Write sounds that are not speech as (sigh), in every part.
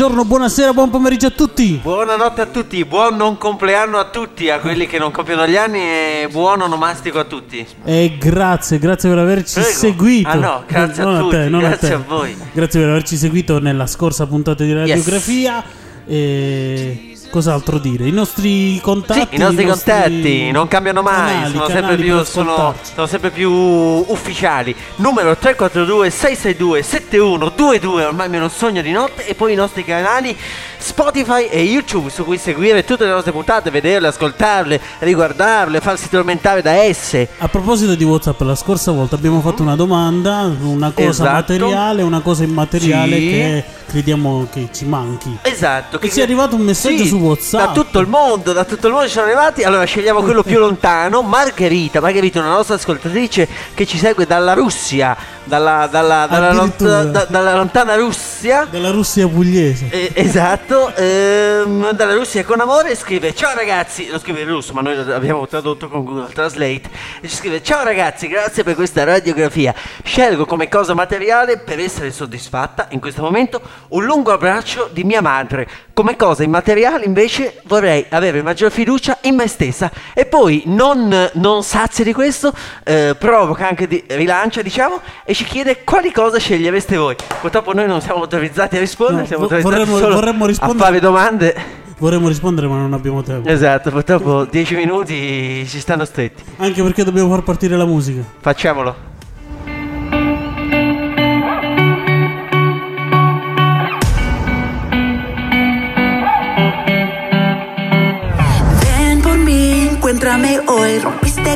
Buongiorno, buonasera, buon pomeriggio a tutti. Buonanotte a tutti, buon non compleanno a tutti, a quelli che non compiono gli anni e buon onomastico a tutti. E grazie, grazie per averci Prego. seguito. Ah, no, grazie a Non tutti, te, non grazie te. a voi. Grazie per averci seguito nella scorsa puntata di radiografia. E cos'altro dire? I nostri contatti. Sì, i nostri contatti non cambiano mai, canali, sono, sempre canali più, per sono, sono sempre più ufficiali. Numero 342 662 7122, ormai un sogno di notte. E poi i nostri canali Spotify e YouTube su cui seguire tutte le nostre puntate, vederle, ascoltarle, riguardarle, farsi tormentare da esse. A proposito di WhatsApp, la scorsa volta abbiamo fatto una domanda, una cosa Esatto. materiale, una cosa immateriale Sì. che crediamo che ci manchi. Esatto. E ci è arrivato un messaggio Sì, su WhatsApp. Da tutto il mondo, da tutto il mondo ci sono arrivati. Allora scegliamo quello più lontano. Margherita, Margherita, una nostra ascoltatrice che ci segue dalla Russia, dalla, dalla, dalla, lonta- da- dalla lontana Russia. Della Russia pugliese. Eh, esatto, ehm, dalla Russia con amore scrive Ciao ragazzi, lo scrive in russo ma noi lo abbiamo tradotto con Google Translate e ci scrive Ciao ragazzi, grazie per questa radiografia Scelgo come cosa materiale per essere soddisfatta in questo momento un lungo abbraccio di mia madre Come cosa immateriale invece vorrei avere maggior fiducia in me stessa E poi non, non sazia di questo, eh, provoca anche di, rilancia diciamo E ci chiede quali cose scegliereste voi Purtroppo noi non siamo autorizzati a rispondere No, siamo autorizzati vorremmo- solo vorremmo a fare domande. Vorremmo rispondere, ma non abbiamo tempo. Esatto, purtroppo 10 minuti ci stanno stretti. Anche perché dobbiamo far partire la musica. Facciamolo.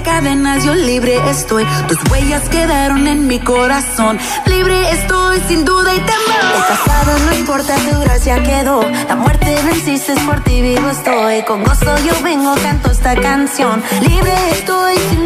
Cadenas, yo libre estoy. Tus huellas quedaron en mi corazón. Libre estoy, sin duda y temor. El pasado no importa, tu gracia quedó. La muerte venciste, por ti vivo estoy. Con gozo yo vengo, canto esta canción. Libre estoy, sin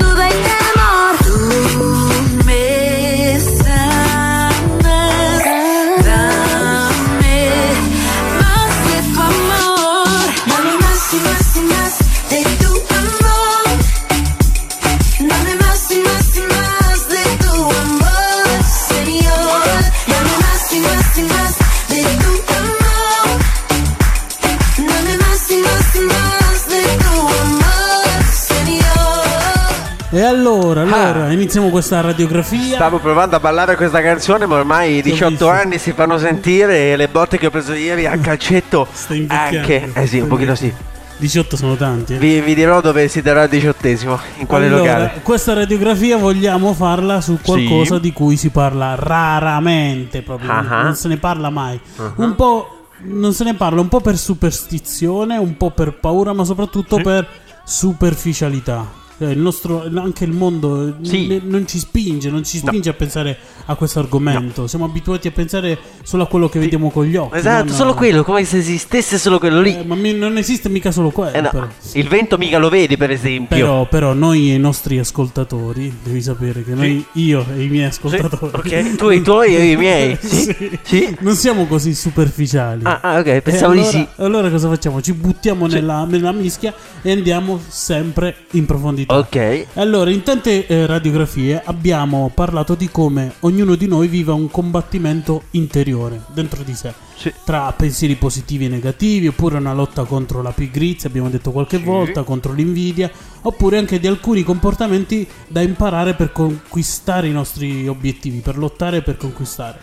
allora, allora, Ah. iniziamo questa radiografia. Stavo provando a ballare questa canzone, ma ormai i Ti ho 18 visto. anni si fanno sentire e le botte che ho preso ieri a calcetto (laughs) anche. Eh sì, un pochino sì. 18 sono tanti. eh. Vi, vi dirò dove si darà il diciottesimo, in quale allora, locale. questa radiografia vogliamo farla su qualcosa Sì. di cui si parla raramente, proprio Ah. non se ne parla mai. Un po' non se ne parla un po' per superstizione, un po' per paura, ma soprattutto per superficialità. Cioè, il nostro, anche il mondo Sì. ne- non ci spinge, non ci No. spinge a pensare a questo argomento. Siamo abituati a pensare solo a quello che vediamo con gli occhi. Esatto, solo quello, come se esistesse solo quello lì. Eh, ma mi- non esiste mica solo quello. Eh no, il vento mica lo vedi, per esempio. Però, però noi e i nostri ascoltatori, devi sapere che noi, io e i miei Sì, ascoltatori, ok, tu i tuoi e i miei. Sì, (laughs) Sì. sì. non siamo così superficiali. Ah, ah, ok, E pensavo allora, di sì. Allora cosa facciamo? Ci buttiamo nella, nella mischia e andiamo sempre in profondità. Ok. Allora, in tante eh, radiografie abbiamo parlato di come ognuno di noi viva un combattimento interiore dentro di sé. Sì. Tra pensieri positivi e negativi, oppure una lotta contro la pigrizia, abbiamo detto qualche Sì. volta, contro l'invidia, oppure anche di alcuni comportamenti da imparare per conquistare i nostri obiettivi, per lottare e per conquistare.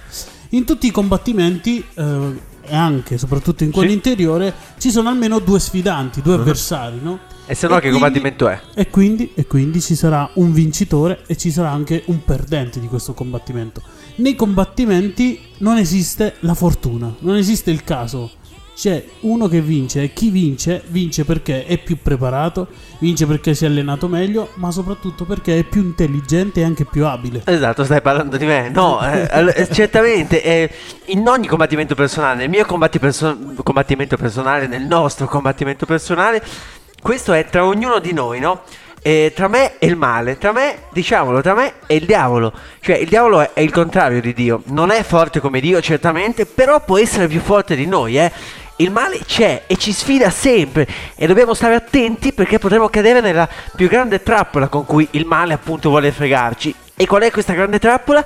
In tutti i combattimenti, eh, e anche e soprattutto in quello Sì. interiore, ci sono almeno due sfidanti, due avversari, no? E se no, che quindi- combattimento è? E quindi, e quindi ci sarà un vincitore e ci sarà anche un perdente di questo combattimento. Nei combattimenti non esiste la fortuna, non esiste il caso. C'è uno che vince e chi vince vince perché è più preparato, vince perché si è allenato meglio, ma soprattutto perché è più intelligente e anche più abile. Esatto, stai parlando di me. No, (laughs) eh, eh, certamente eh, in ogni combattimento personale, nel mio perso- combattimento personale, nel nostro combattimento personale, questo è tra ognuno di noi, no? Eh, tra me e il male, tra me, diciamolo, tra me e il diavolo. Cioè, il diavolo è, è il contrario di Dio. Non è forte come Dio, certamente, però può essere più forte di noi, eh. Il male c'è e ci sfida sempre e dobbiamo stare attenti perché potremo cadere nella più grande trappola con cui il male appunto vuole fregarci. E qual è questa grande trappola?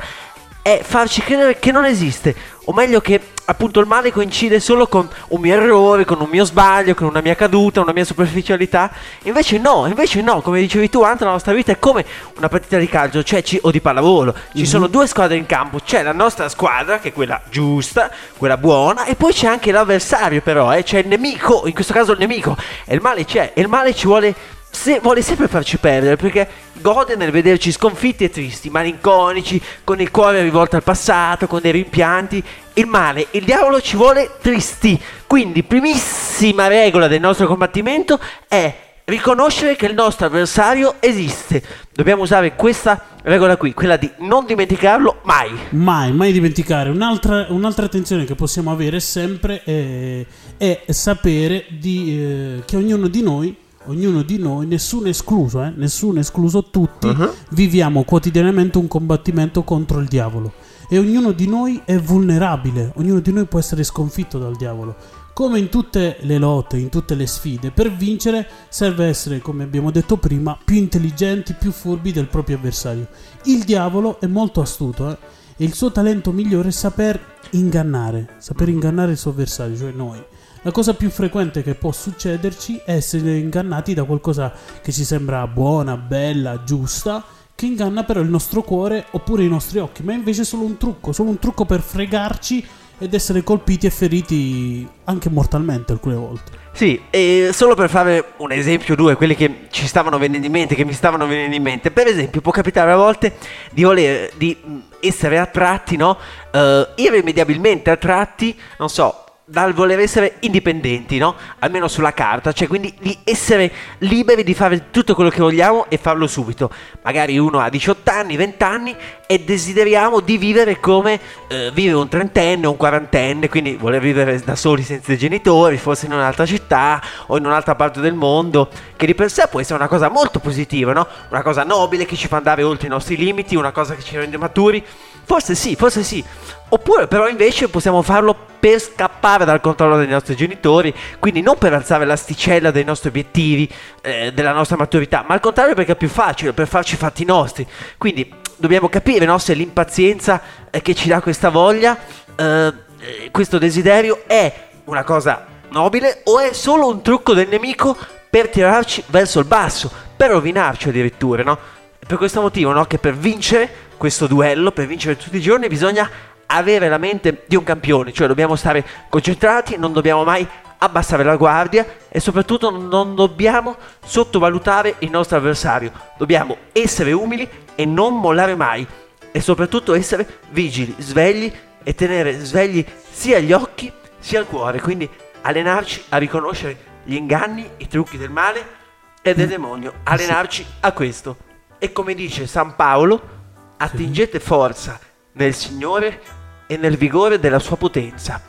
È farci credere che non esiste, o meglio che appunto il male coincide solo con un mio errore, con un mio sbaglio, con una mia caduta, una mia superficialità. Invece no, invece no, come dicevi tu, anche la nostra vita è come una partita di calcio, cioè ci, o di pallavolo. Ci Mhm. sono due squadre in campo, c'è la nostra squadra, che è quella giusta, quella buona, e poi c'è anche l'avversario però, eh, c'è il nemico, in questo caso il nemico, e il male c'è, e il male ci vuole se vuole sempre farci perdere perché gode nel vederci sconfitti e tristi, malinconici, con il cuore rivolto al passato, con dei rimpianti. Il male, il diavolo ci vuole tristi. Quindi, primissima regola del nostro combattimento è riconoscere che il nostro avversario esiste. Dobbiamo usare questa regola qui, quella di non dimenticarlo mai. Mai, mai dimenticare. Un'altra, un'altra attenzione che possiamo avere sempre è, è sapere di, eh, che ognuno di noi, ognuno di noi, nessuno escluso, eh, nessuno escluso, tutti Uh-huh. viviamo quotidianamente un combattimento contro il diavolo. E ognuno di noi è vulnerabile, ognuno di noi può essere sconfitto dal diavolo. Come in tutte le lotte, in tutte le sfide, per vincere serve essere, come abbiamo detto prima, più intelligenti, più furbi del proprio avversario. Il diavolo è molto astuto, eh, e il suo talento migliore è saper ingannare, saper ingannare il suo avversario, cioè noi. La cosa più frequente che può succederci è essere ingannati da qualcosa che ci sembra buona, bella, giusta, che inganna però il nostro cuore oppure i nostri occhi, ma è invece solo un trucco, solo un trucco per fregarci ed essere colpiti e feriti anche mortalmente alcune volte. Sì, e solo per fare un esempio, due, quelli che ci stavano venendo in mente, che mi stavano venendo in mente. Per esempio, può capitare a volte di voler, di mh, essere attratti, no? Eh, irrimediabilmente attratti, non so, dal voler essere indipendenti, no? Almeno sulla carta, cioè quindi di essere liberi di fare tutto quello che vogliamo e farlo subito. Magari uno ha 18 anni, 20 anni e desideriamo di vivere come eh, vive un trentenne o un quarantenne, quindi voler vivere da soli senza i genitori, forse in un'altra città o in un'altra parte del mondo, che di per sé può essere una cosa molto positiva, no? Una cosa nobile che ci fa andare oltre i nostri limiti, una cosa che ci rende maturi. Forse sì, forse sì. Oppure però invece possiamo farlo per scappare dal controllo dei nostri genitori, quindi non per alzare l'asticella dei nostri obiettivi, eh, della nostra maturità, ma al contrario perché è più facile, per farci i fatti nostri. Quindi dobbiamo capire no, se l'impazienza eh, che ci dà questa voglia, eh, eh, questo desiderio è una cosa nobile o è solo un trucco del nemico per tirarci verso il basso, per rovinarci addirittura, no? Per questo motivo, no, che per vincere questo duello, per vincere tutti i giorni, bisogna avere la mente di un campione, cioè dobbiamo stare concentrati, non dobbiamo mai abbassare la guardia e soprattutto non dobbiamo sottovalutare il nostro avversario. Dobbiamo essere umili e non mollare mai e soprattutto essere vigili, svegli e tenere svegli sia gli occhi sia il cuore, quindi allenarci a riconoscere gli inganni, i trucchi del male e del demonio, allenarci a questo. E come dice San Paolo, attingete forza nel Signore e nel vigore della sua potenza.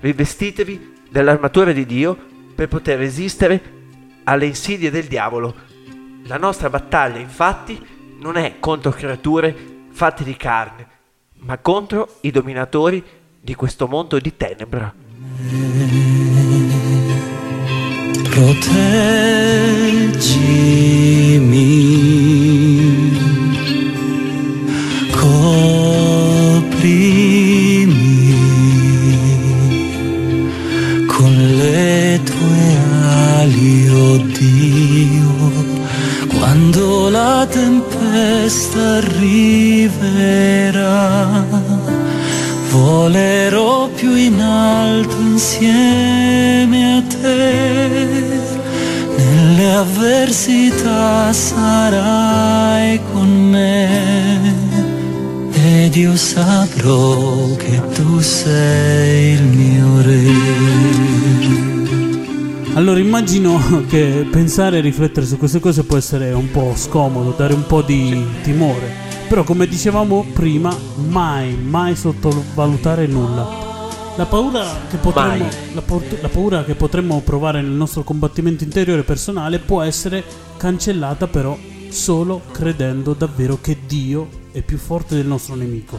Rivestitevi dell'armatura di Dio per poter resistere alle insidie del diavolo. La nostra battaglia, infatti, non è contro creature fatte di carne, ma contro i dominatori di questo mondo di tenebra. proteggimi, Allora immagino che pensare e riflettere su queste cose può essere un po' scomodo, dare un po' di timore. Però come dicevamo prima, mai, mai sottovalutare nulla. La paura, che potremmo, la, la paura che potremmo provare nel nostro combattimento interiore personale può essere cancellata però solo credendo davvero che Dio è più forte del nostro nemico.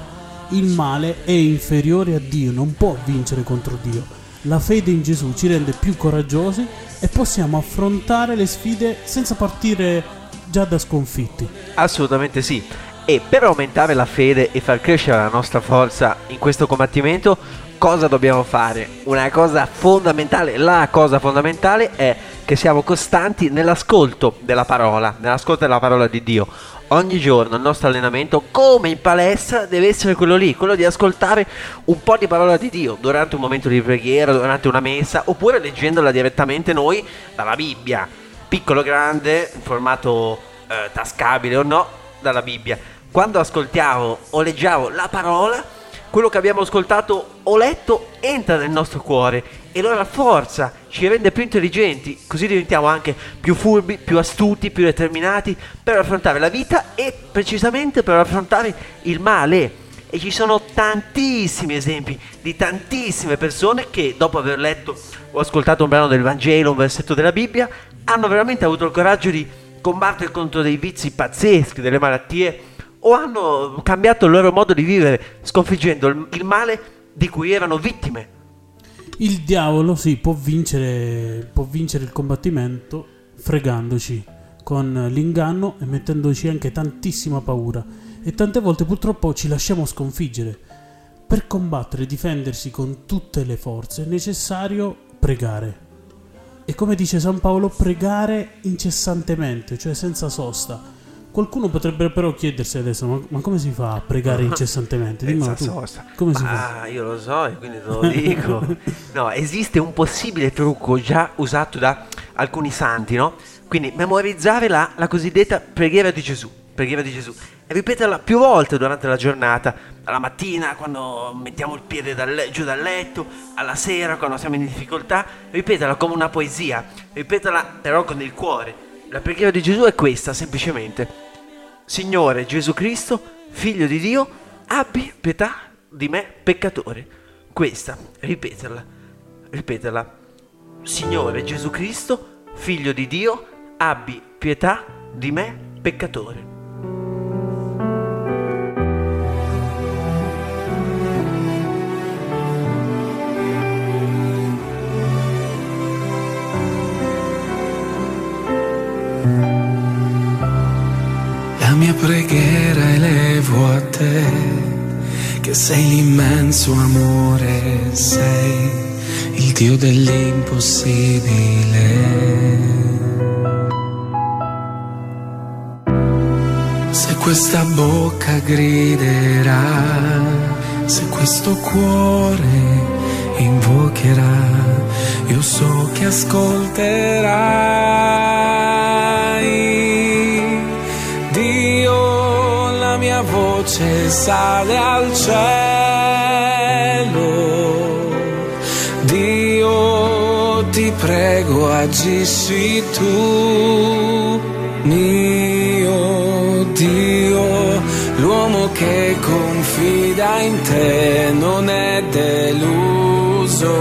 Il male è inferiore a Dio, non può vincere contro Dio. La fede in Gesù ci rende più coraggiosi e possiamo affrontare le sfide senza partire già da sconfitti. Assolutamente sì. E per aumentare la fede e far crescere la nostra forza in questo combattimento, cosa dobbiamo fare? Una cosa fondamentale, la cosa fondamentale è che siamo costanti nell'ascolto della parola, nell'ascolto della parola di Dio. Ogni giorno il nostro allenamento, come in palestra, deve essere quello lì, quello di ascoltare un po' di parola di Dio durante un momento di preghiera, durante una messa, oppure leggendola direttamente noi dalla Bibbia, piccolo grande, in formato eh, tascabile o no, dalla Bibbia. Quando ascoltiamo o leggiamo la parola, quello che abbiamo ascoltato o letto entra nel nostro cuore e lo rafforza, ci rende più intelligenti, così diventiamo anche più furbi, più astuti, più determinati per affrontare la vita e precisamente per affrontare il male. E ci sono tantissimi esempi di tantissime persone che dopo aver letto o ascoltato un brano del Vangelo, un versetto della Bibbia, hanno veramente avuto il coraggio di combattere contro dei vizi pazzeschi, delle malattie o hanno cambiato il loro modo di vivere, sconfiggendo il, il male di cui erano vittime. Il diavolo, sì, può vincere, può vincere il combattimento fregandoci con l'inganno e mettendoci anche tantissima paura. E tante volte purtroppo ci lasciamo sconfiggere. Per combattere e difendersi con tutte le forze è necessario pregare. E come dice San Paolo, pregare incessantemente, cioè senza sosta. Qualcuno potrebbe però chiedersi adesso, ma, ma come si fa a pregare (laughs) incessantemente? Dimmelo tu. Come si fa? io lo so e quindi te lo dico. (laughs) no, esiste un possibile trucco già usato da alcuni santi, no? Quindi memorizzare la, la cosiddetta preghiera di Gesù. Preghiera di Gesù. E ripeterla più volte durante la giornata. Alla mattina, quando mettiamo il piede dal giù dal letto, alla sera, quando siamo in difficoltà. Ripeterla come una poesia. Ripeterla però con il cuore. La preghiera di Gesù è questa, semplicemente. Signore Gesù Cristo, figlio di Dio, abbi pietà di me peccatore. Questa, ripeterla, ripeterla. Signore Gesù Cristo, figlio di Dio, abbi pietà di me peccatore. La mia preghiera elevo a te, che sei l'immenso amore, sei il Dio dell'impossibile. Se questa bocca griderà, se questo cuore invocherà, io so che ascolterai. La mia voce sale al cielo. Dio, ti prego, agisci tu, mio Dio. L'uomo che confida in te non è deluso.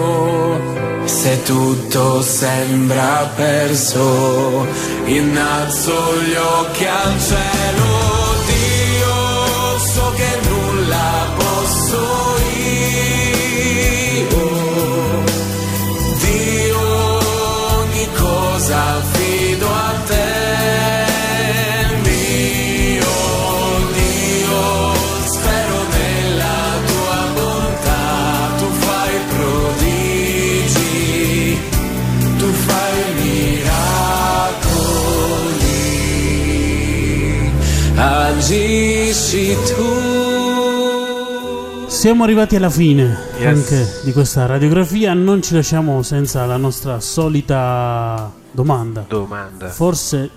Se tutto sembra perso, innalzo gli occhi al cielo. Agisci tu. Siamo arrivati alla fine Yes. anche di questa radiografia, non ci lasciamo senza la nostra solita domanda. Domanda. Forse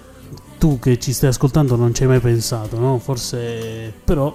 tu che ci stai ascoltando non ci hai mai pensato, no? Forse però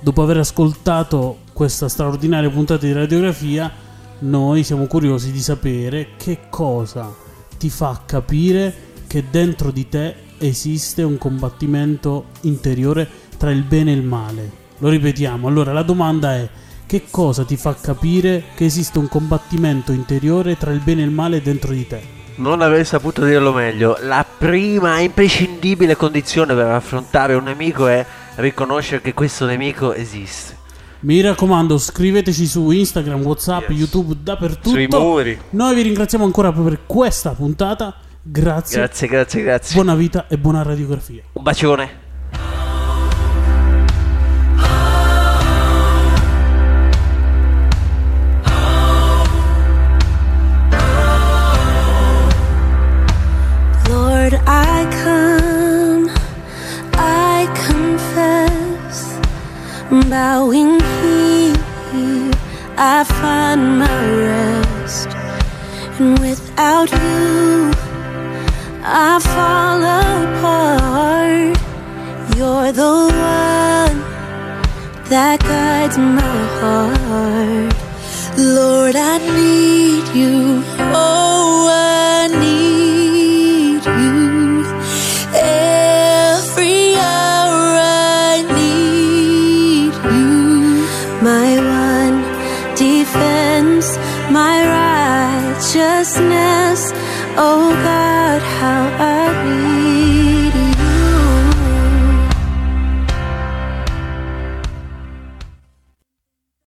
dopo aver ascoltato questa straordinaria puntata di radiografia, noi siamo curiosi di sapere che cosa ti fa capire che dentro di te esiste un combattimento interiore tra il bene e il male. Lo ripetiamo, allora la domanda è che cosa ti fa capire che esiste un combattimento interiore tra il bene e il male dentro di te? Non avrei saputo dirlo meglio. La prima e imprescindibile condizione per affrontare un nemico è riconoscere che questo nemico esiste. Mi raccomando, scriveteci su Instagram, WhatsApp, Yes. YouTube, dappertutto. Sui muri. Noi vi ringraziamo ancora per questa puntata. Grazie. Grazie, grazie, grazie. Buona vita e buona radiografia. Un bacione. Heart. Lord, I need you. Oh, I need you. Every hour I need you. My one defense, my righteousness. Oh God,